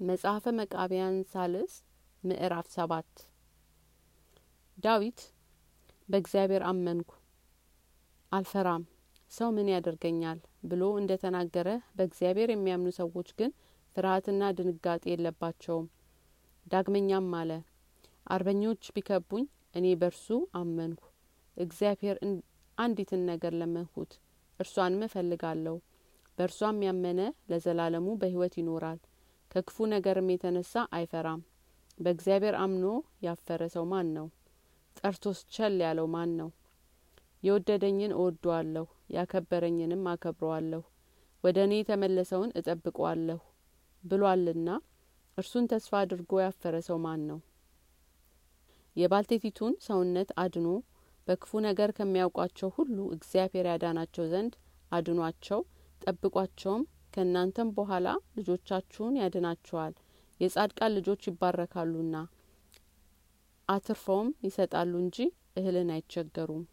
መጽሐፈ መቃቢያን ሳልስ ምዕራፍ ሰባት። ዳዊት በእግዚአብሔር አመንኩ። አልፈራም ሰው ምን ያደርገኛል ብሎ እንደ ተናገረ በእግዚአብሔር የሚያምኑ ሰዎች ግን ፍርሀትና ድንጋጤ የለባቸውም። ዳግመኛም አለ አርበኞች ቢከቡኝ እኔ በርሱ አመንኩ። እግዚአብሔር አንዲትን ነገር ለመንሁት እርሷንም እፈልጋለሁ። በእርሷም ያመነ ለዘላለሙ በህይወት ይኖራል ከክፉ ነገርም የተነሳ አይፈራም። በእግዚአብሔር አምኖ ያፈረ ሰው ማን ነው? ጠርቶስ ቸል ያለው ማን ነው? የወደደኝን እወደዋለሁ ያከበረኝንም አከብረዋለሁ። ወደ እኔ የተመለሰውን እጠብቀዋለሁ ብሏልና እርሱን ተስፋ አድርጎ ያፈረ ሰው ማን ነው? የባልቴቲቱን ሰውነት አድኖ በክፉ ነገር ከሚያውቋቸው ሁሉ እግዚአብሔር ያዳናቸው ዘንድ አድኗቸው ጠብቋቸውም ከእናንተም በኋላ ልጆቻችሁን ያድናችኋል። የጻድቃን ልጆች ይባረካሉና አትርፈውም ይሰጣሉ እንጂ እህልን አይቸገሩም